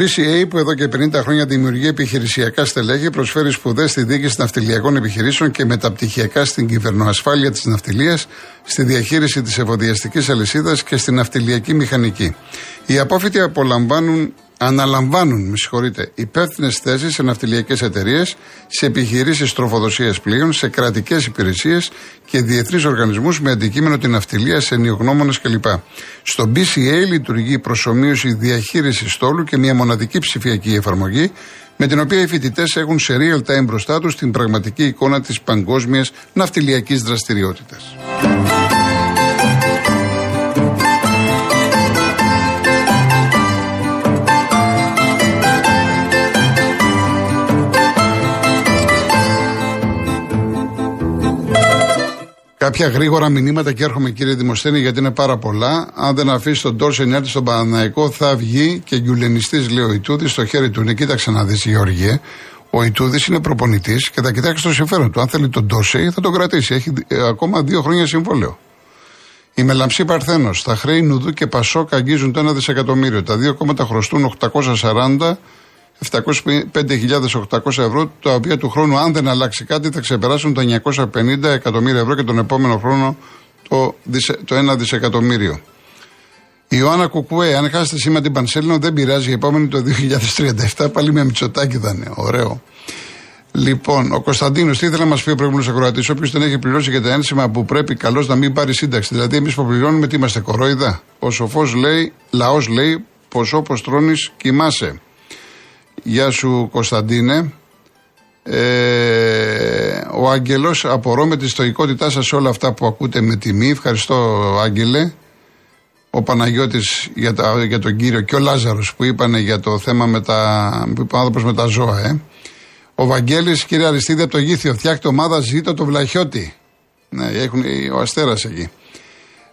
BCA, που εδώ και 50 χρόνια δημιουργεί επιχειρησιακά στελέχη, προσφέρει σπουδές στη διοίκηση ναυτιλιακών επιχειρήσεων και μεταπτυχιακά στην κυβερνοασφάλεια της ναυτιλίας, στη διαχείριση της εφοδιαστικής αλυσίδας και στην ναυτιλιακή μηχανική. Οι απόφοιτοι απολαμβάνουν αναλαμβάνουν, με συγχωρείτε, υπεύθυνες θέσεις σε ναυτιλιακές εταιρείες, σε επιχειρήσεις τροφοδοσίας πλοίων, σε κρατικές υπηρεσίες και διεθνείς οργανισμούς με αντικείμενο την ναυτιλία σε νιογνώμονε κλπ. Στο BCA λειτουργεί προσωμείωση διαχείριση στόλου και μια μοναδική ψηφιακή εφαρμογή με την οποία οι φοιτητές έχουν σε real time μπροστά τους την πραγματική εικόνα της παγκόσμιας ναυτιλιακής δραστηριότητας. Κάποια γρήγορα μηνύματα και έρχομαι κύριε Δημοσθένη γιατί είναι πάρα πολλά. Αν δεν αφήσει τον Τόρσε να έρθει στον Παναναϊκό θα βγει και γκιουλενιστή, λέει ο Ιτούδης, στο χέρι του. Ναι, κοίταξε να δεις, Γεωργίε. Ο Ιτούδης είναι προπονητής και θα κοιτάξει το συμφέρον του. Αν θέλει τον Τόρσε θα τον κρατήσει. Έχει ε, ακόμα δύο χρόνια συμβόλαιο. Η Μελαμψή Παρθένος. Τα χρέη Νουδού και Πασόκ αγγίζουν το 1 δισεκατομμύριο. Τα δύο κόμματα χρωστούν 840 705.800 ευρώ, τα οποία του χρόνου, αν δεν αλλάξει κάτι, θα ξεπεράσουν τα 950 εκατομμύρια ευρώ και τον επόμενο χρόνο το, το 1 δισεκατομμύριο. Η Ιωάννα Κουκουέ, αν χάσετε σήμερα την Πανσέλινο, δεν πειράζει. Η επόμενη το 2037 πάλι με μυτσοτάκι θα είναι. Ωραίο. Λοιπόν, ο Κωνσταντίνος, τι ήθελε να μας πει ο προηγούμενος ακροατής, όποιος δεν έχει πληρώσει για τα ένσημα που πρέπει καλώς να μην πάρει σύνταξη. Δηλαδή, εμείς που πληρώνουμε, τι είμαστε, κορόιδα; Ο σοφός λέει, λαός λέει, πω όπω τρώνει, κοιμάσαι. Γεια σου Κωνσταντίνε. Ε, ο Άγγελος απορώ με τη στοικότητά σας σε όλα αυτά που ακούτε με τιμή. Ευχαριστώ Άγγελε. Ο Παναγιώτης για, τα, για τον κύριο και ο Λάζαρος που είπανε για το θέμα με τα, που είπε με τα ζώα. Ε. Ο Βαγγέλης, κύριε Αριστίδη από το Γήθιο, φτιάχτε ομάδα, ζήτω το Βλαχιώτη. Ναι, έχουν ο Αστέρας εκεί.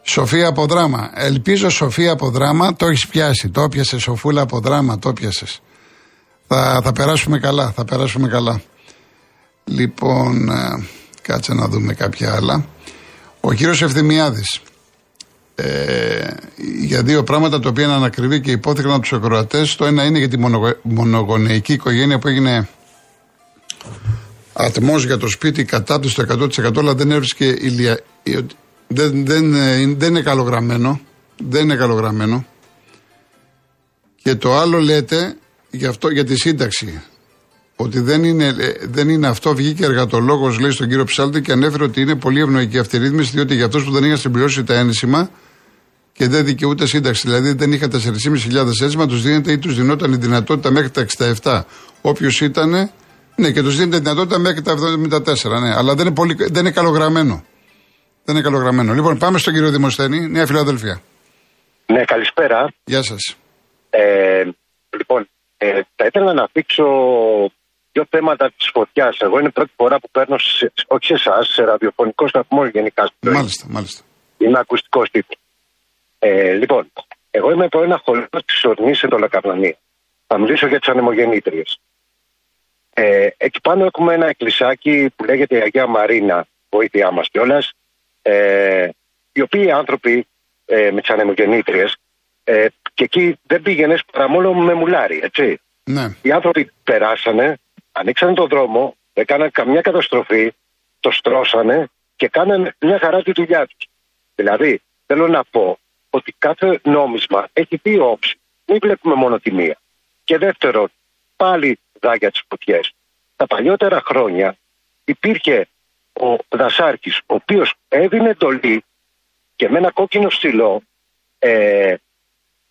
Σοφία από δράμα. Ελπίζω Σοφία από δράμα, το έχεις πιάσει. Το πιασε Σοφούλα από δράμα, το πιασες. Θα, θα περάσουμε καλά, θα περάσουμε καλά. Λοιπόν, ε, κάτσε να δούμε κάποια άλλα. Ο κύριος Ευθυμιάδης, ε, για δύο πράγματα τα οποία είναι ανακριβή και υπόθηκαν από τους ακροατές. Το ένα είναι για τη μονογονεϊκή οικογένεια που έγινε ατμός για το σπίτι κατά του στο 100% αλλά δεν έβρισκε ηλια... δεν, δεν, ε, δεν είναι καλογραμμένο. Δεν είναι καλογραμμένο. Και το άλλο λέτε για, αυτό, για τη σύνταξη. Ότι δεν είναι, ε, δεν είναι αυτό, βγήκε εργατολόγος, λέει στον κύριο Ψάλτη και ανέφερε ότι είναι πολύ ευνοϊκή αυτή η ρύθμιση, διότι για αυτούς που δεν είχαν συμπληρώσει τα ένσημα και δεν δικαιούται σύνταξη, δηλαδή δεν είχαν 4.500 ένσημα, τους δίνεται ή τους δινόταν η δυνατότητα μέχρι τα 67. Όποιος ήταν, ναι, και τους δίνεται η δυνατότητα μέχρι τα 74, ναι, αλλά δεν είναι, πολύ, δεν είναι καλογραμμένο. Δεν είναι καλογραμμένο. Λοιπόν, πάμε στον κύριο Δημοσθένη, Νέα Φιλαδελφία. Ναι, καλησπέρα. Γεια σας. Ε, λοιπόν, ε, θα ήθελα να δείξω δύο θέματα της φωτιάς. Εγώ είναι η πρώτη φορά που παίρνω, σε, όχι σε εσάς, σε ραδιοφωνικό σταθμό γενικά. Μάλιστα, μάλιστα. Είμαι ακουστικό τύπο. Ε, λοιπόν, εγώ είμαι από ένα χωριό της Ορνής σε το Λακαρνανία. Θα μιλήσω για τις ανεμογεννήτριες. Ε, εκεί πάνω έχουμε ένα εκκλησάκι που λέγεται η Αγία Μαρίνα, βοήθειά μας κιόλας. Ε, οι οποίοι άνθρωποι ε, με τις ανεμογεννήτριες ε, και εκεί δεν πήγαινες παρά μόνο με μουλάρι, έτσι. Ναι. Οι άνθρωποι περάσανε, ανοίξανε τον δρόμο, έκαναν καμιά καταστροφή, το στρώσανε και κάνανε μια χαρά τη δουλειά τους. Δηλαδή, θέλω να πω ότι κάθε νόμισμα έχει δύο όψεις. Μην βλέπουμε μόνο τη μία. Και δεύτερον, πάλι δάγια τις φωτιές. Τα παλιότερα χρόνια υπήρχε ο Δασάρχη, ο οποίος έδινε εντολή και με ένα κόκκινο στυλό ε,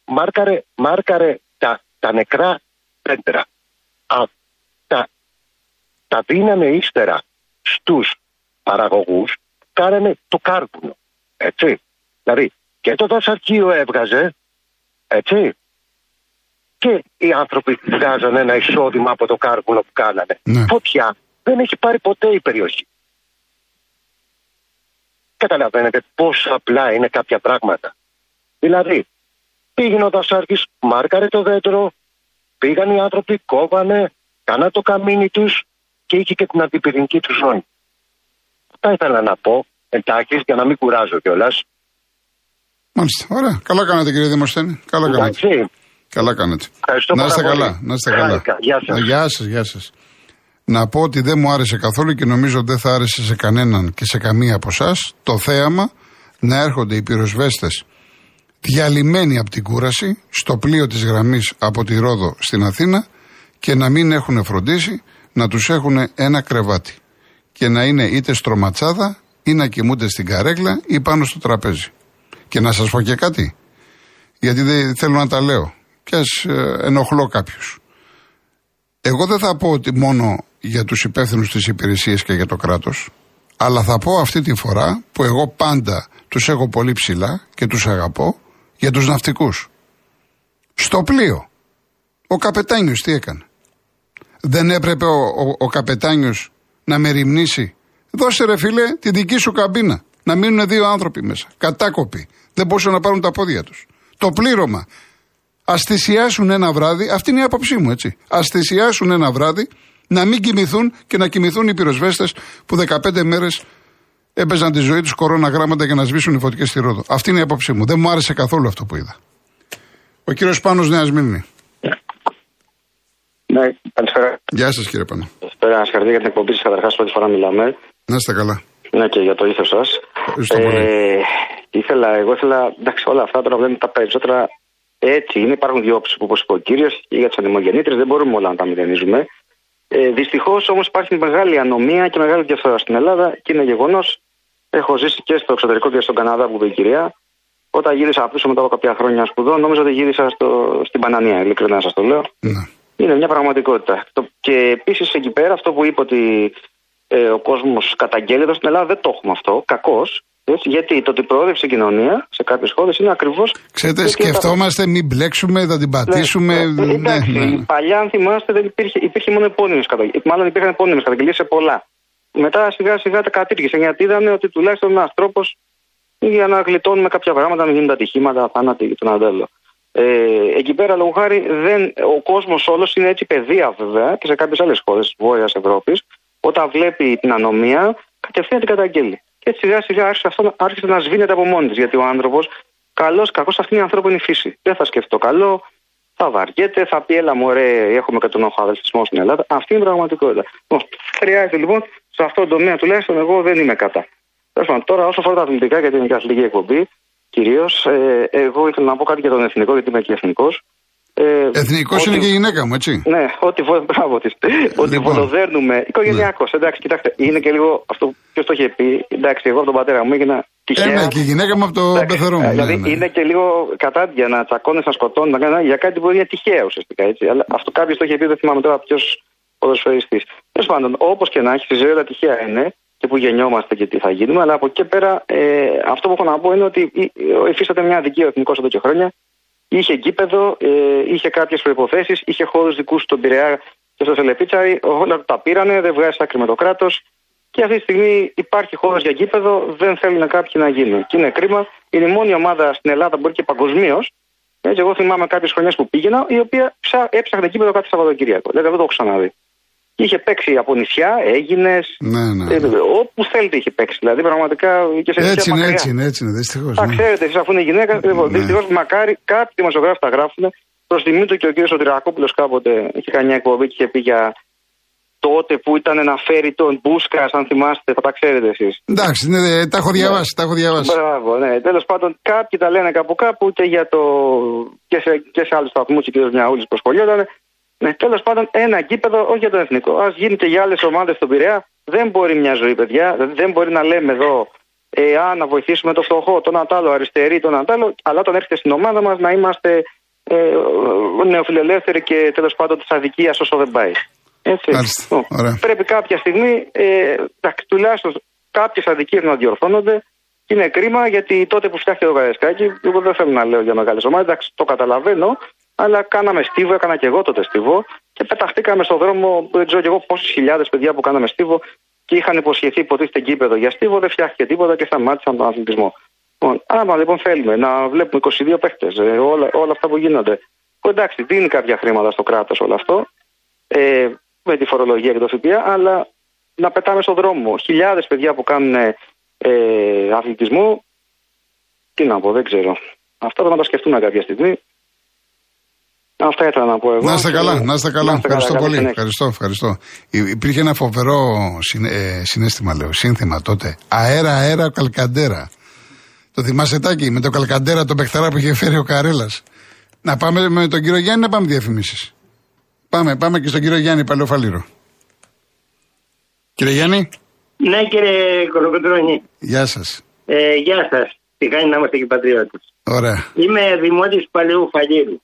μάρκαρε, μάρκαρε τα, τα νεκρά δέντρα. Α, τα, τα δίνανε ύστερα στους παραγωγούς, κάνανε το κάρπουνο. Έτσι. Δηλαδή και το δασαρχείο έβγαζε, έτσι, και οι άνθρωποι βγάζανε ένα εισόδημα από το κάρπουνο που κάνανε. Ναι. Φωτιά δεν έχει πάρει ποτέ η περιοχή. Καταλαβαίνετε πόσο απλά είναι κάποια πράγματα. Δηλαδή, Πήγαινε ο Δασάρκης, μάρκαρε το δέντρο, πήγαν οι άνθρωποι, κόβανε, κάναν το καμίνι τους και είχε και την αντιπυρηνική του ζώνη. Αυτά ήθελα να πω, εντάχεις, για να μην κουράζω κιόλας. Μάλιστα. Ωραία. Καλά κάνατε κύριε Δημοσθένη. Καλά κάνατε. Καλά κάνετε. Ευχαριστώ να είστε πάρα πολύ. καλά. Να είστε καλά. Χάρηκα. Γεια σας. Γεια σας, γεια σας. Να πω ότι δεν μου άρεσε καθόλου και νομίζω ότι δεν θα άρεσε σε κανέναν και σε καμία από εσάς το θέαμα να έρχονται οι πυροσβέστες διαλυμένοι από την κούραση στο πλοίο της γραμμής από τη Ρόδο στην Αθήνα και να μην έχουν φροντίσει να τους έχουν ένα κρεβάτι και να είναι είτε στρωματσάδα ή να κοιμούνται στην καρέκλα ή πάνω στο τραπέζι. Και να σας πω και κάτι, γιατί δεν θέλω να τα λέω και ας ε, ενοχλώ κάποιους. Εγώ δεν θα πω ότι μόνο για τους υπεύθυνους της υπηρεσίας και για το κράτος, αλλά θα πω αυτή τη φορά που εγώ πάντα τους έχω πολύ ψηλά και τους αγαπώ για τους ναυτικούς. Στο πλοίο. Ο καπετάνιος τι έκανε. Δεν έπρεπε ο, ο, ο καπετάνιος να με ρημνήσει. Δώσε ρε φίλε τη δική σου καμπίνα. Να μείνουν δύο άνθρωποι μέσα. Κατάκοποι. Δεν μπορούσαν να πάρουν τα πόδια τους. Το πλήρωμα. Α θυσιάσουν ένα βράδυ, αυτή είναι η άποψή μου έτσι. Α θυσιάσουν ένα βράδυ να μην κοιμηθούν και να κοιμηθούν οι πυροσβέστες που 15 μέρες έπαιζαν τη ζωή τους κορώνα γράμματα για να σβήσουν οι φωτιές στη Ρόδο. Αυτή είναι η άποψή μου. Δεν μου άρεσε καθόλου αυτό που είδα. Ο κύριος Πάνος Νέας Μήνυ. Ναι, καλησπέρα. Γεια σας κύριε Πάνο. Καλησπέρα, συγχαρητήρια για την εκπομπή σας. Καταρχάς, πρώτη φορά μιλάμε. Να είστε καλά. Ναι, και για το ήθος σας. Ευχαριστώ πολύ. ήθελα, εγώ ήθελα, εντάξει, όλα αυτά τώρα βλέπουμε τα περισσότερα έτσι είναι. Υπάρχουν δύο όψεις, όπως είπε ο κύριος, και για τι ανεμογεννήτρες δεν μπορούμε όλα να τα μηδενίζουμε. Ε, Δυστυχώς όμως υπάρχει μεγάλη ανομία και μεγάλη διαφορά στην Ελλάδα και είναι γεγονός. Έχω ζήσει και στο εξωτερικό και στον Καναδά που είπε η κυρία. Όταν γύρισα πίσω μετά από κάποια χρόνια σπουδών, νόμιζα ότι γύρισα στο, στην Πανανία. Ειλικρινά σας το λέω. Ναι. Είναι μια πραγματικότητα. Το- Και επίσης εκεί πέρα αυτό που είπε ότι ε, ο κόσμος καταγγέλει εδώ στην Ελλάδα δεν το έχουμε αυτό. Κακώς. Γιατί το ότι προόδευσε η κοινωνία σε κάποιες χώρες είναι ακριβώς. Ξέρετε, σκεφτόμαστε μην μπλέξουμε, θα την πατήσουμε. Ναι, Ναι, εντάξει, ναι. παλιά, αν θυμάστε, δεν υπήρχε, υπήρχε μόνο επώνυμες καταγγελίες. Μάλλον υπήρχαν επώνυμες καταγγελίες σε πολλά. Μετά σιγά σιγά τα κατήργησε γιατί είδανε ότι τουλάχιστον ένας τρόπος για να γλιτώνουμε κάποια πράγματα, να μην γίνουν ατυχήματα, θάνατοι και τον αντέλο. Ε, εκεί πέρα, λόγω χάρη, δεν, ο κόσμος όλος είναι έτσι παιδεία βέβαια και σε κάποιες άλλες χώρες της Βόρειας Ευρώπης. Όταν βλέπει την ανομία, κατευθείαν την καταγγέλει. Και έτσι σιγά σιγά άρχισε, αυτό, άρχισε να σβήνεται από μόνη της. Γιατί ο άνθρωπος, καλός, κακός, αυτή είναι η ανθρώπινη φύση. Δεν θα σκεφτεί το καλό, θα βαριέται, θα πει έλα μωρέ, έχουμε και τον οχαδελφισμό στην Ελλάδα. Αυτή είναι η πραγματικότητα. Λοιπόν, χρειάζεται λοιπόν σε αυτό το τομέα τουλάχιστον εγώ δεν είμαι κατά. Τέλος πάντων, Τώρα, όσο αφορά τα αθλητικά, γιατί είναι και αθλητική εκπομπή, κυρίως, ε, εγώ ήθελα να πω κάτι για τον εθνικό, γιατί είμαι και εθνικός. Ε, Εθνικός ότι- είναι και η γυναίκα μου, έτσι. ναι, ό,τι, βο... μπράβο της. ότι Λοιπόν. βολοδέρνουμε. Οικογενειακός, εντάξει, κοιτάξτε, είναι και λίγο αυτό ποιος το είχε πει. Εντάξει, εγώ από τον πατέρα μου έγινα Ε, τυχαία. ναι, και η γυναίκα μου από το Εντάξει, πεθερό μου. ε, ναι, Δηλαδή ναι. είναι και λίγο κατάντια να τσακώνει, να σκοτώνεις, να κάνεις για κάτι που είναι τυχαία ουσιαστικά. Έτσι. Αλλά αυτό κάποιος το είχε πει, δεν θυμάμαι τώρα ποιος ποδοσφαιριστής. Τέλος πάντων, όπως και να έχει, στη ζωή όλα τυχαία είναι και που γεννιόμαστε και τι θα γίνουμε. Αλλά από εκεί και πέρα, ε, αυτό που έχω να πω είναι ότι ε, υφίσταται μια αδικία ο εθνικός εδώ και χρόνια. Είχε γήπεδο, ε, είχε κάποιες προποθέσει, είχε χώρους δικούς στον Πειραιά και στο Σελεπίτσαρη. Όλα τα πήρανε, δεν βγάζει άκρη με το κράτος. Και αυτή τη στιγμή υπάρχει χώρος για γήπεδο, δεν θέλουν κάποιοι να γίνουν. Και είναι κρίμα. Είναι η μόνη ομάδα στην Ελλάδα, μπορεί και παγκοσμίως. Έτσι, εγώ θυμάμαι κάποιες χρονιές που πήγαινα, η οποία ψά- έψαχνε γήπεδο κάθε Σαββατοκύριακο. Δηλαδή δεν το έχω ξαναδεί. Είχε παίξει από νησιά, έγινες. Ναι, ναι. όπου θέλετε είχε παίξει. Δηλαδή πραγματικά και σε Έτσι νησιά είναι, μακριά. έτσι είναι, έτσι είναι, δυστυχώς. Τα ξέρετε εσείς αφού είναι γυναίκα. Λοιπόν, Ναι. Δυστυχώς μακάρι κάποιοι δημοσιογράφοι τα γράφουν. Προς τιμή του και ο κύριος Σωτηρακόπουλος κάποτε είχε κάνει μια εκπομπή και είχε πει για τότε που ήταν να φέρει τον Μπούσκα, αν θυμάστε, θα τα ξέρετε εσείς. Εντάξει, ναι, ναι, τα έχω διαβάσει, τα έχω διαβάσει. Μπράβο, ναι. Τέλος πάντων, κάποιοι τα λένε κάπου κάπου και, για το... και σε, και σε άλλους σταθμούς, ο κ. Μιαούλης που σχολιόταν. Ναι, τέλος πάντων, ένα γήπεδο, όχι για τον εθνικό. Α γίνει και για άλλες ομάδες στον Πειραιά. Δεν μπορεί μια ζωή, παιδιά. Δηλαδή, δεν μπορεί να λέμε εδώ, ε, α, να βοηθήσουμε το φτωχό, τον Αντάλο, αριστερή, τον Αντάλο, αλλά όταν έρχεται στην ομάδα μας να είμαστε ε, νεοφιλελεύθεροι και τέλος πάντων της αδικίας όσο δεν πάει. Έτσι. Μάλιστα. Λοιπόν, Ωραία. Πρέπει κάποια στιγμή, ε, εντάξει, τουλάχιστον κάποιες αδικίες να διορθώνονται. Και είναι κρίμα γιατί τότε που φτιάχτηκε το Καραϊσκάκι, εγώ δεν θέλω να λέω για μεγάλες ομάδες, εντάξει, το καταλαβαίνω, αλλά κάναμε στίβο, έκανα και εγώ τότε στίβο και πεταχτήκαμε στον δρόμο, δεν ξέρω κι εγώ πόσες χιλιάδες παιδιά που κάναμε στίβο και είχαν υποσχεθεί υποτίθεται γήπεδο για στίβο, δεν φτιάχτηκε τίποτα και σταμάτησαν τον αθλητισμό. Λοιπόν, άμα λοιπόν θέλουμε να βλέπουμε 22 παίχτε, όλα, όλα αυτά που γίνονται, που εντάξει, δίνει κάποια χρήματα στο κράτος όλο αυτό, ε, με τη φορολογία και το ΦΠΑ, αλλά να πετάμε στον δρόμο. Χιλιάδες παιδιά που κάνουν ε, αθλητισμό, τι να πω, δεν ξέρω. Αυτά θα να τα σκεφτούμε κάποια στιγμή. Αυτά ήθελα να πω εγώ. Να είστε καλά, να είστε καλά. Να είστε Ευχαριστώ καλά, πολύ. καλή Ευχαριστώ, ευχαριστώ. Υ- Υπήρχε ένα φοβερό συν- ε, συνέστημα, λέω, σύνθημα τότε. Αέρα, αέρα, καλκαντέρα. Το θυμάσαι τάκι, με το καλκαντέρα τον παιχταρά που είχε φέρει ο Καρέλας. Να πάμε με τον κύριο Γιάννη να πάμε διαφημίσεις. Πάμε, πάμε και στον κύριο Γιάννη Παλαιοφαλήρο. Κύριε Γιάννη, Ναι, κύριε Κολοκοτρώνη. γεια σας. Ε, γεια σας. Τι κάνει να είμαστε και πατριώτες. Ωραία. Είμαι δημότης Παλαιού Φαλήρου.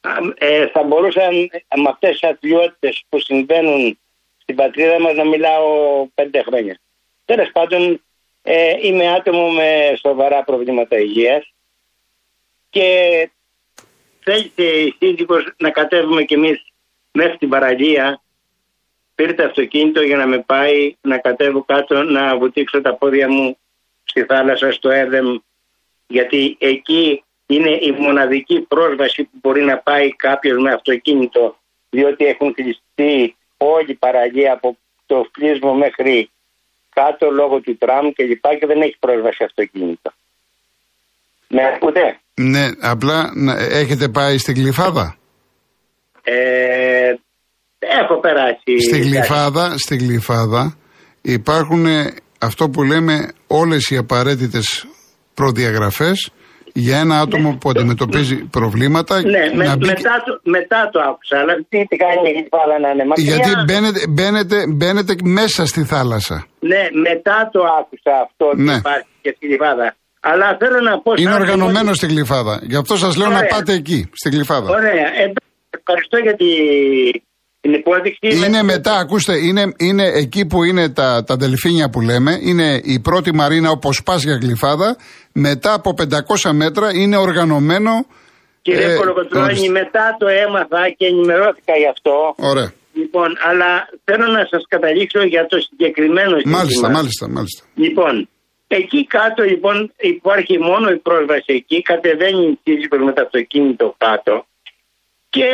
Α, Ε, θα μπορούσαν με αυτές τις ατριότητε που συμβαίνουν στην πατρίδα μας να μιλάω πέντε χρόνια. Τέλος πάντων, ε, είμαι άτομο με σοβαρά προβλήματα υγείας και θέλησε η σύζυγος να κατέβουμε κι εμείς μέχρι την παραλία πήρε το αυτοκίνητο για να με πάει να κατέβω κάτω να βουτήξω τα πόδια μου στη θάλασσα στο Έδεμ γιατί εκεί είναι η μοναδική πρόσβαση που μπορεί να πάει κάποιος με αυτοκίνητο διότι έχουν κλειστεί όλη η παραλία από το φλίσμο μέχρι κάτω λόγω του τραμ και λοιπά και δεν έχει πρόσβαση αυτοκίνητο. Με ακούτε; Ναι, απλά να- έχετε πάει στην Γλυφάδα; Ε, έχω περάσει. Στη Γλυφάδα, στη Γλυφάδα υπάρχουν ε, αυτό που λέμε όλες οι απαραίτητες προδιαγραφές για ένα άτομο που αντιμετωπίζει προβλήματα Ναι, με, να μπει- μετά, το, μετά το άκουσα, αλλά τι, τι κάνει η Γλυφάδα να είναι μακριά. γιατί μπαίνετε, μπαίνετε, μπαίνετε μέσα στη θάλασσα. Ναι, μετά το άκουσα αυτό ότι Ναι. υπάρχει και στη Γλυφάδα. Αλλά θέλω να πω... Είναι σαν οργανωμένος δημότη- στη Γλυφάδα. Γι' αυτό σας λέω να Ωραία. πάτε εκεί, στη Γλυφάδα. Ωραία, ε, ευχαριστώ για τη- την υπόδειξη. Είναι μετά, ακούστε, είναι, είναι εκεί που είναι τα, τα δελφίνια που λέμε, είναι η πρώτη μαρίνα όπως πας για Γλυφάδα, μετά από 500 μέτρα είναι οργανωμένο. Κύριε ε, Κολοκοτρώνη, ορίστε. μετά το έμαθα και ενημερώθηκα γι' αυτό. Ωραία. Λοιπόν, αλλά θέλω να σας καταλήξω για το συγκεκριμένο Μάλιστα, ζήτημα. μάλιστα, μάλιστα. Λοιπόν, εκεί κάτω λοιπόν υπάρχει μόνο η πρόσβαση εκεί, κατεβαίνει η σύζυγος με το αυτοκίνητο κάτω και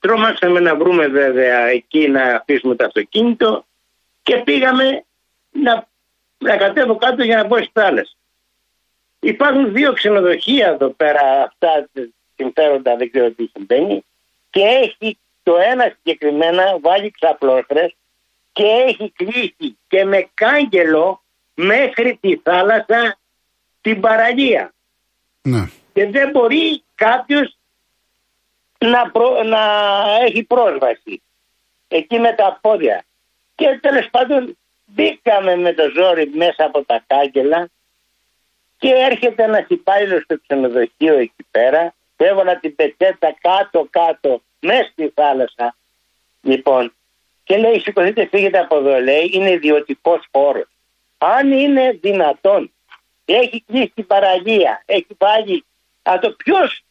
τρόμαξαμε να βρούμε βέβαια εκεί να αφήσουμε το αυτοκίνητο και πήγαμε να, να κατέβω κάτω για να μπω στη θάλασσα. Υπάρχουν δύο ξενοδοχεία εδώ πέρα, αυτά συμφέροντα, δεν ξέρω τι συμβαίνει και έχει το ένα συγκεκριμένα βάλει ξαπλώστρες και έχει κλείσει και με κάγκελο μέχρι τη θάλασσα την παραλία. Ναι. Και δεν μπορεί κάποιος να, προ- να έχει πρόσβαση εκεί με τα πόδια. Και τέλος πάντων μπήκαμε με το ζόρι μέσα από τα κάγκελα και έρχεται ένας υπάλληλος στο ξενοδοχείο εκεί πέρα. Έβαλα την πετσέτα κάτω κάτω μέσα στη θάλασσα. Λοιπόν, και λέει σηκωθείτε φύγετε από εδώ λέει είναι ιδιωτικός χώρο. Αν είναι δυνατόν έχει κλείσει την παραλία, έχει βάλει Α, το ποιος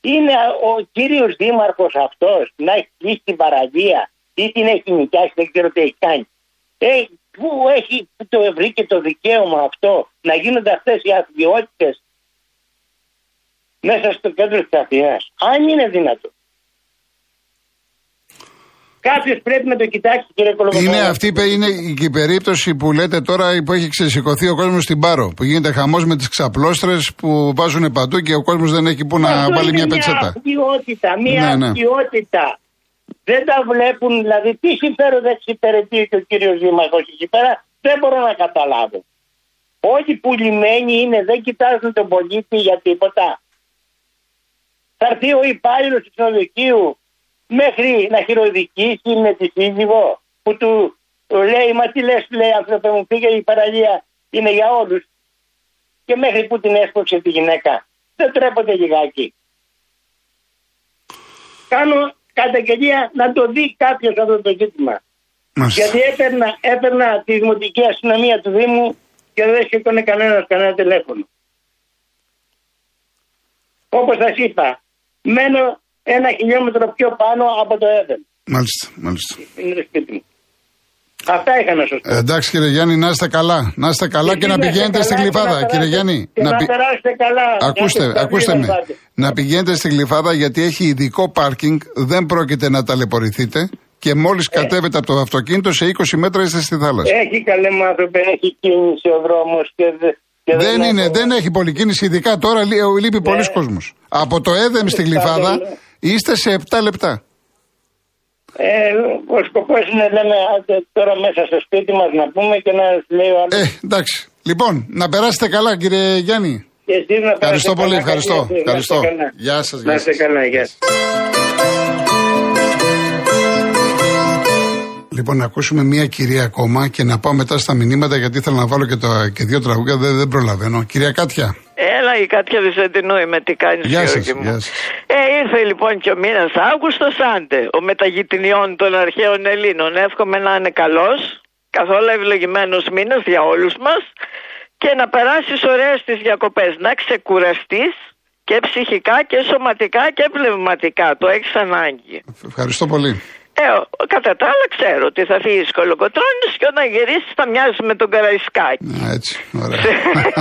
είναι ο κύριος δήμαρχος αυτός να έχει κλείσει την παραλία ή την έχει νοικιάσει, δεν ξέρω τι έχει κάνει. Ε, πού έχει που το βρήκε το δικαίωμα αυτό να γίνονται αυτές οι αθλειότητες μέσα στο κέντρο της Αθηνάς; Αν είναι δυνατό. Κάποιος πρέπει να το κοιτάξει, κύριε Κολοκοτρώνη. Είναι αυτή πε- είναι και η περίπτωση που λέτε τώρα που έχει ξεσηκωθεί ο κόσμος στην Πάρο. Που γίνεται χαμός με τις ξαπλώστρες που βάζουν παντού και ο κόσμος δεν έχει που να Αυτό βάλει είναι μια πετσέτα. Μια αυτιότητα, μια Ναι, ναι. αυτιότητα. Δεν τα βλέπουν, δηλαδή τι συμφέροντα εξυπηρετεί και ο κύριος Δήμαρχος εκεί πέρα, δεν μπορώ να καταλάβω. Όλοι που λιμένοι είναι, δεν κοιτάζουν τον πολίτη για τίποτα. Θα έρθει ο υπάλληλος του ξενοδοχείου μέχρι να χειροδικήσει με τη σύζυγο που του λέει, μα τι λες λέει άνθρωπε μου πήγε η παραλία είναι για όλους και μέχρι που την έσπρωξε τη γυναίκα. Δεν τρέπονται λιγάκι. Κάνω καταγγελία να το δει κάποιος αυτό το ζήτημα. Μάλιστα. Γιατί έπαιρνα, έπαιρνα τη δημοτική αστυνομία του Δήμου και δεν σήκωνε κανένας κανένα τηλέφωνο. Όπως σας είπα, μένω ένα χιλιόμετρο πιο πάνω από το Εύεν. Μάλιστα, μάλιστα. Είναι το σπίτι μου. Αυτά είχα να σα πω. Ε, εντάξει κύριε Γιάννη, να είστε καλά. Να είστε καλά και, να είστε πηγαίνετε καλά στην και να Γλυφάδα. περάσετε- Κύριε Γιάννη, και να πη- περάσετε καλά. Ακούστε, Να είστε ακούστε καλοί με. να πάτε. Να πηγαίνετε στην Γλυφάδα γιατί έχει ειδικό πάρκινγκ, δεν πρόκειται να ταλαιπωρηθείτε και μόλις Ε. κατέβετε από το αυτοκίνητο σε 20 μέτρα είστε στη θάλασσα. Έχει καλέ μου άνθρωπε, έχει κίνηση ο δρόμος και δε- Και Δεν, είναι, έχω- δεν έχει πολλή κίνηση, ειδικά τώρα λεί- λείπει πολλοί κόσμος. Από το Έδεμ στην Γλυφάδα ναι. είστε σε 7 λεπτά. Ε, ο σκοπός είναι, λέμε, άντε τώρα μέσα στο σπίτι μας να πούμε και να λέει ο άλλος. Ε, εντάξει. Λοιπόν, να περάσετε καλά, κύριε Γιάννη. και εσείς να Ευχαριστώ περάσετε πολύ, καλά, ευχαριστώ. καλή αυτή. Να είστε ευχαριστώ. καλά. Γεια σας, Να γεια είστε σας. καλά, γεια σας. Λοιπόν, να ακούσουμε μία κυρία ακόμα και να πάω μετά στα μηνύματα γιατί ήθελα να βάλω και, το, και δύο τραγούδια, δεν, δεν προλαβαίνω. Κυρία Κάτια. Έλα η Κάτια Βυζαντινού, είμαι τι κάνεις Γεια σας, Γιώργη μου. γεια σας. Ε, ήρθε λοιπόν και ο μήνας Αύγουστος άντε, ο μεταγειτνιών των αρχαίων Ελλήνων. Εύχομαι να είναι καλός, καθόλου ευλογημένος μήνας για όλους μας και να περάσεις ωραίες τις διακοπές, να ξεκουραστείς και ψυχικά και σωματικά και πνευματικά. Το έχεις ανάγκη. Ευχαριστώ πολύ. Ε, ο- κατά τα άλλα ξέρω ότι θα φύγεις κολοκοτρώνης και όταν γυρίσεις θα μοιάζεις με τον Καραϊσκάκη. Α, έτσι, ωραία.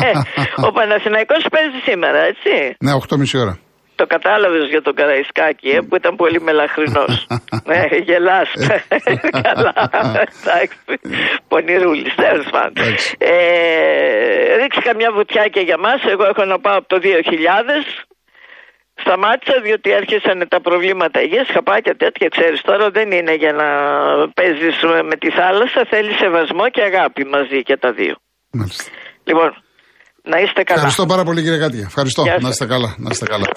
ο Παναθηναϊκός παίζει σήμερα, έτσι. ναι, 8.30 ώρα. Το κατάλαβες για τον Καραϊσκάκη, ε, που ήταν πολύ μελαχρινός. ναι, γελάς. Καλά. Εντάξει. Πονηρούλης, τέλος πάντων. Εντάξει. Ε, ρίξει καμιά βουτιά και για μας. Εγώ έχω να πάω από το 2000. Σταμάτησα διότι άρχισαν τα προβλήματα υγείας, χαπάκια τέτοια, ξέρεις τώρα δεν είναι για να παίζεις με τη θάλασσα, θέλει σεβασμό και αγάπη μαζί και τα δύο. Μάλιστα. Λοιπόν, να είστε καλά. Ευχαριστώ πάρα πολύ, κύριε Κάτια. Ευχαριστώ. Γεια σας. Να είστε καλά. Να είστε καλά.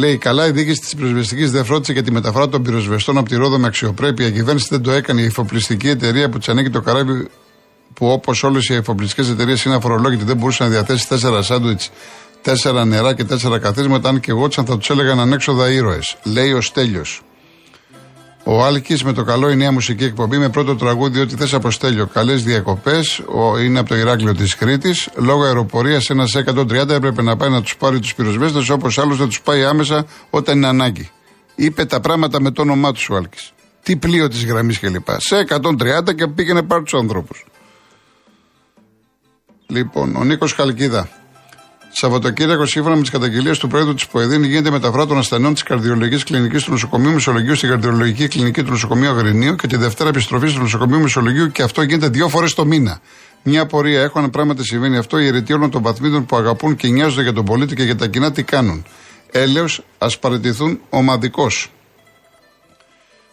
Λέει καλά, η διοίκηση της πυροσβεστικής δεν φρόντισε για τη μεταφορά των πυροσβεστών από τη Ρόδο με αξιοπρέπεια. Η κυβέρνηση δεν το έκανε. Η εφοπλιστική εταιρεία που της ανήκει το καράβι, που όπως όλες οι εφοπλιστικές εταιρείες είναι αφορολόγητη, δεν μπορούσε να διαθέσει τέσσερα σάντουιτς, τέσσερα νερά και τέσσερα καθίσματα. Αν και εγώ θα τους έλεγαν ανέξοδα ήρωες. Λέει ο Στέλιος. Ο Άλκης με το καλό η νέα μουσική εκπομπή με πρώτο τραγούδι Ό,τι θες από Στέλιο. Καλές διακοπές. Είναι από το Ηράκλειο της Κρήτης. Λόγω αεροπορίας ένας 130 έπρεπε να πάει να τους πάρει τους πυροσβέστες όπως άλλο δεν τους πάει άμεσα όταν είναι ανάγκη. Είπε τα πράγματα με το όνομά του ο Άλκης. Τι πλοίο της γραμμής κλπ. Σε 130 και πήγαινε πάρει τους ανθρώπους. Λοιπόν, ο Νίκος Καλκίδα. Σαββατοκύριακο, σύμφωνα με τις καταγγελίες του Πρόεδρου της ΠΟΕΔΗΝ, γίνεται μεταφορά των ασθενών της καρδιολογικής κλινικής του νοσοκομείου Μεσολογίου στην καρδιολογική κλινική του νοσοκομείου Αγρινίου και τη Δευτέρα επιστροφή στο νοσοκομείο Μεσολογίου και αυτό γίνεται δύο φορές το μήνα. Μια απορία έχω αν πράγματι συμβαίνει αυτό. Οι αιρετοί όλων των βαθμίδων που αγαπούν και νοιάζονται για τον πολίτη και για τα κοινά τι κάνουν. Έλεω, ας παραιτηθούν ομαδικώ.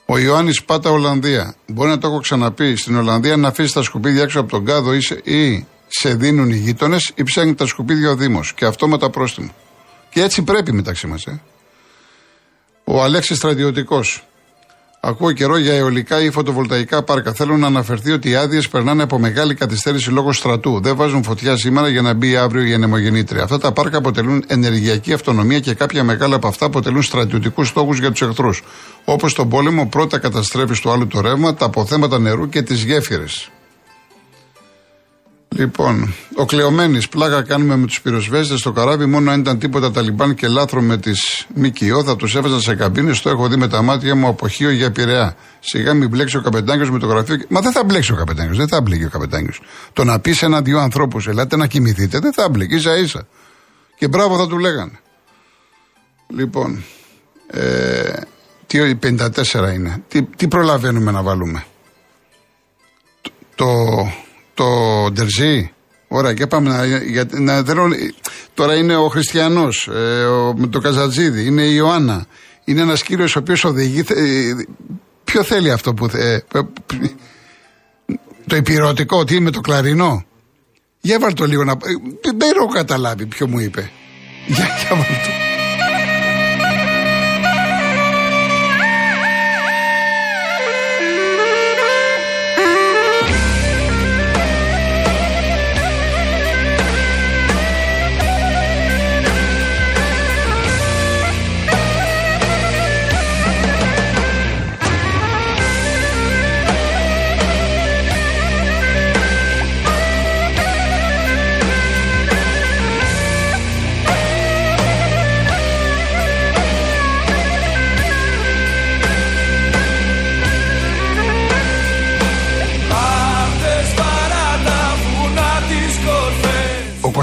Ο Ιωάννης Πάτα, Ολλανδία. Μπορεί να το έχω ξαναπεί. Στην Ολλανδία να αφήσει τα σκουπίδια έξω από τον κάδο ή σε, ή σε δίνουν οι γείτονες ή ψάχνει τα σκουπίδια ο Δήμος. Και αυτό με τα πρόστιμο. Και έτσι πρέπει μεταξύ μας. Ε. Ο Αλέξης Στρατιωτικός. Ακούω καιρό για αιωλικά ή φωτοβολταϊκά πάρκα. Θέλω να αναφερθεί ότι οι άδειες περνάνε από μεγάλη καθυστέρηση λόγω στρατού. Δεν βάζουν φωτιά σήμερα για να μπει αύριο η ανεμογεννήτρια. Αυτά τα πάρκα αποτελούν ενεργειακή αυτονομία και κάποια μεγάλα από αυτά αποτελούν στρατιωτικούς στόχους για τους εχθρούς. Όπως τον πόλεμο, πρώτα καταστρέφεις στο άλλο το ρεύμα, τα αποθέματα νερού και τις γέφυρες. Λοιπόν, ο Κλεωμένης, πλάκα κάνουμε με τους πυροσβέστες στο καράβι. Μόνο αν ήταν τίποτα Ταλιμπάν και λάθρο με τις ΜΚΟ θα τους έβαζαν σε καμπίνες. Το έχω δει με τα μάτια μου από Χίο για Πειραιά. Σιγά μην μπλέξει ο καπετάνιος με το γραφείο. Μα δεν θα μπλέξει ο καπετάνιος, δεν θα μπλέξει ο καπετάνιος. Το να πεις σε ένα-δυο ανθρώπους, ελάτε να κοιμηθείτε, δεν θα μπλέξει ίσα ίσα. Και μπράβο θα του λέγανε. Λοιπόν, ε, τι 54 είναι. Τι, τι προλαβαίνουμε να βάλουμε; Το, το Ντερζή. Ωραία, και πάμε να, για, να θέλω, Τώρα είναι ο Χριστιανός, ε, ο, με το Καζατζίδη, είναι η Ιωάννα. Είναι ένας κύριος ο οποίος οδηγεί. θε- ε, ποιο θέλει αυτό που. θε- ε, π- π- το υπηρετικό, τι είναι το κλαρινό. Για βάλ το λίγο να. ε, Δεν δεν έχω καταλάβει ποιο μου είπε. Για, για βάλ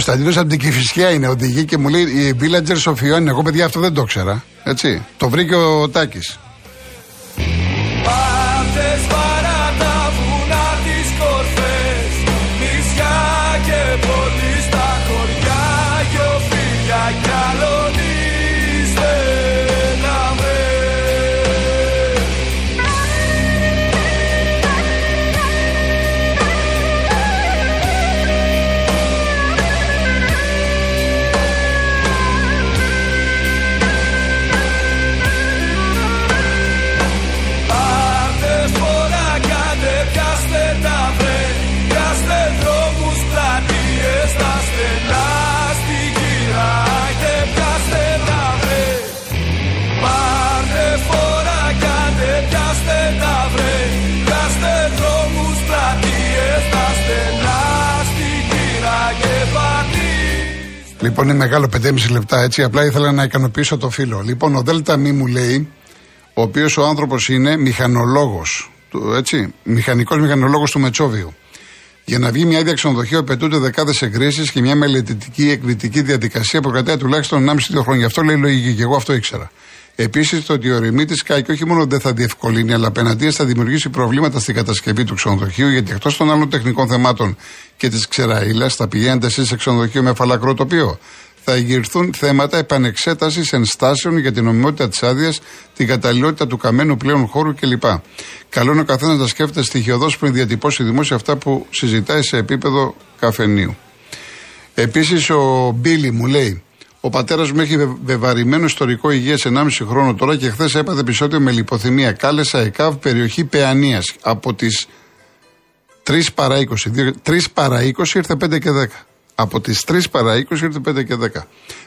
Κωνσταντίνος από την Κυφυσιά είναι οδηγή και μου λέει οι villagers of Ιωάννη. Εγώ παιδιά αυτό δεν το ξέρα. Έτσι. Το βρήκε ο Τάκης. Μεγάλο 5,5 λεπτά έτσι. Απλά ήθελα να ικανοποιήσω το φίλο. Λοιπόν, ο Δέλτα Μη μου λέει, ο οποίος ο άνθρωπος είναι μηχανολόγος. Έτσι, μηχανικός μηχανολόγος του Μετσόβιου. Για να βγει μια άδεια ξενοδοχείου απαιτούνται δεκάδες εγκρίσεις και μια μελετητική εκρητική διαδικασία που κρατάει τουλάχιστον 1,5-2 χρόνια. Αυτό λέει λογική και εγώ αυτό ήξερα. Επίσης, το ότι ο ρημίτη ΚΑΙΚ όχι μόνο δεν θα διευκολύνει, αλλά απέναντία θα δημιουργήσει προβλήματα στην κατασκευή του ξενοδοχείου, γιατί εκτός των άλλων τεχνικών θεμάτων και της ξεραίλα, θα πηγαίνετε εσείς σε ξενοδοχείο με φαλακρό τοπίο. Θα εγγυρθούν θέματα επανεξέτασης ενστάσεων για την νομιμότητα της άδειας, την καταλληλότητα του καμένου πλέον χώρου κλπ. Καλό είναι ο καθένας να σκέφτεται στοιχειοδός πριν διατυπώσει δημόσια αυτά που συζητάει σε επίπεδο καφενείου. Επίσης, ο Μπίλι μου λέει: ο πατέρας μου έχει βεβαρημένο ιστορικό υγείας 1,5 χρόνο τώρα και χθες έπαθε επεισόδιο με λιποθυμία. Κάλεσα ΕΚΑΒ περιοχή Παιανίας. Από τις 3 παρά 20. 3 παρά 20 ήρθε 5 και 10. Από τις 3 παρά 20 ήρθε 5 και 10.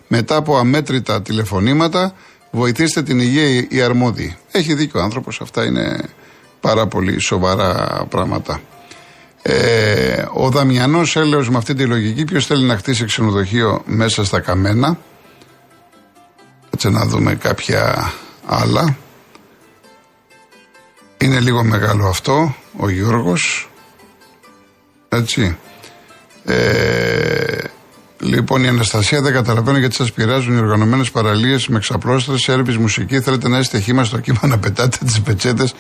Μετά από αμέτρητα τηλεφωνήματα, βοηθήστε την υγεία οι αρμόδιοι. Έχει δίκιο ο άνθρωπος. Αυτά είναι πάρα πολύ σοβαρά πράγματα. Ε, ο Δαμιανός έλεος με αυτή τη λογική, ποιος θέλει να χτίσει ξενοδοχείο μέσα στα καμένα; Έτσι να δούμε κάποια άλλα. Είναι λίγο μεγάλο αυτό, ο Γιώργος. Έτσι. Ε, λοιπόν, η Αναστασία δεν καταλαβαίνω γιατί σας πειράζουν οι οργανωμένες παραλίες με ξαπλώστρες, έρβη, μουσική. Θέλετε να είστε χήμα στο κύμα να πετάτε τις πετσέτες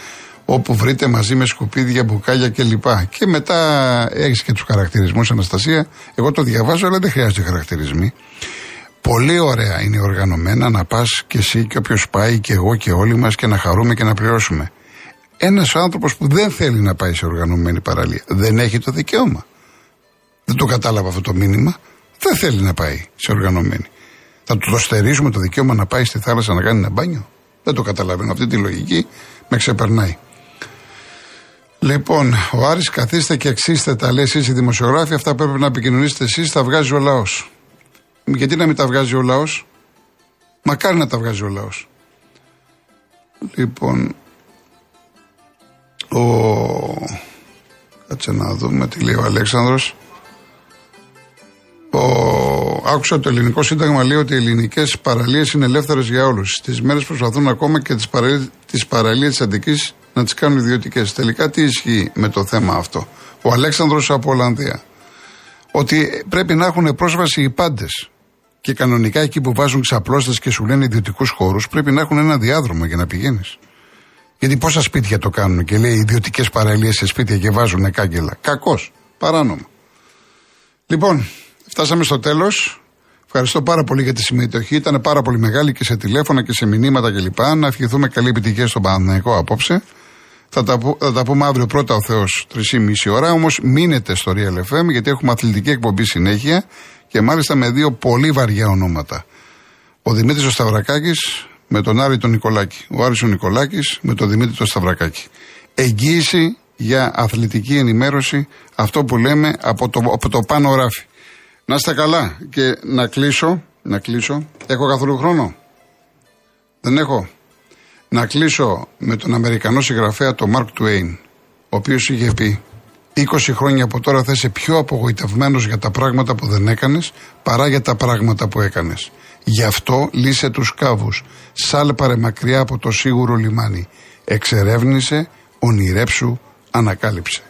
όπου βρείτε μαζί με σκουπίδια, μπουκάλια κλπ. Και μετά έχεις και τους χαρακτηρισμούς, Αναστασία. Εγώ το διαβάζω, αλλά δεν χρειάζεται χαρακτηρισμοί. Πολύ ωραία είναι οργανωμένα να πας και εσύ και όποιος πάει και εγώ και όλοι μας και να χαρούμε και να πληρώσουμε. Ένας άνθρωπος που δεν θέλει να πάει σε οργανωμένη παραλία δεν έχει το δικαίωμα. Δεν το κατάλαβα αυτό το μήνυμα. Δεν θέλει να πάει σε οργανωμένη. Θα του το στερήσουμε το δικαίωμα να πάει στη θάλασσα να κάνει ένα μπάνιο; Δεν το καταλαβαίνω. Αυτή τη λογική με ξεπερνάει. Λοιπόν, ο Άρης καθίστε και εξήστε τα λέει εσείς οι δημοσιογράφοι, αυτά πρέπει να επικοινωνήσετε εσείς, τα βγάζει ο λαός. Γιατί να μην τα βγάζει ο λαός, μακάρι να τα βγάζει ο λαός. Λοιπόν, ο... Κάτσε να δούμε τι λέει ο Αλέξανδρος. Ο... Άκουσα το ελληνικό σύνταγμα λέει ότι οι ελληνικές παραλίες είναι ελεύθερες για όλους. Στις μέρες προσπαθούν ακόμα και τις παραλίες της Αντική να τις κάνουν ιδιωτικές. Τελικά τι ισχύει με το θέμα αυτό; Ο Αλέξανδρος από Ολλανδία. Ότι πρέπει να έχουν πρόσβαση οι πάντες. Και κανονικά εκεί που βάζουν ξαπλώστες και σου λένε ιδιωτικούς χώρους, πρέπει να έχουν ένα διάδρομο για να πηγαίνεις. Γιατί πόσα σπίτια το κάνουν και λέει ιδιωτικές παραλίες σε σπίτια και βάζουν κάγκελα. Κακός. Παράνομο. Λοιπόν, φτάσαμε στο τέλος. Ευχαριστώ πάρα πολύ για τη συμμετοχή. Ήταν πάρα πολύ μεγάλη και σε τηλέφωνα και σε μηνύματα κλπ. Να ευχηθούμε καλή επιτυχία στον Παναθηναϊκό απόψε. Θα τα, θα τα πούμε αύριο πρώτα ο Θεός 3,5 ώρα. Όμως μείνετε στο Real FM γιατί έχουμε αθλητική εκπομπή συνέχεια και μάλιστα με δύο πολύ βαριά ονόματα. Ο Δημήτρης ο Σταυρακάκης με τον Άρη τον Νικολάκη. Ο Άρης ο Νικολάκης με τον Δημήτρη τον Σταυρακάκη. Εγγύηση για αθλητική ενημέρωση, αυτό που λέμε από το, από το πάνω ράφι. Να είστε καλά και να κλείσω, να κλείσω. Έχω καθόλου χρόνο; Δεν έχω να κλείσω με τον Αμερικανό συγγραφέα τον Mark Twain, ο οποίος είχε πει 20 χρόνια από τώρα θα είσαι πιο απογοητευμένος για τα πράγματα που δεν έκανες παρά για τα πράγματα που έκανες. Γι' αυτό λύσε τους κάβους. Σάλπαρε μακριά από το σίγουρο λιμάνι. Εξερεύνησε, ονειρέψου, ανακάλυψε.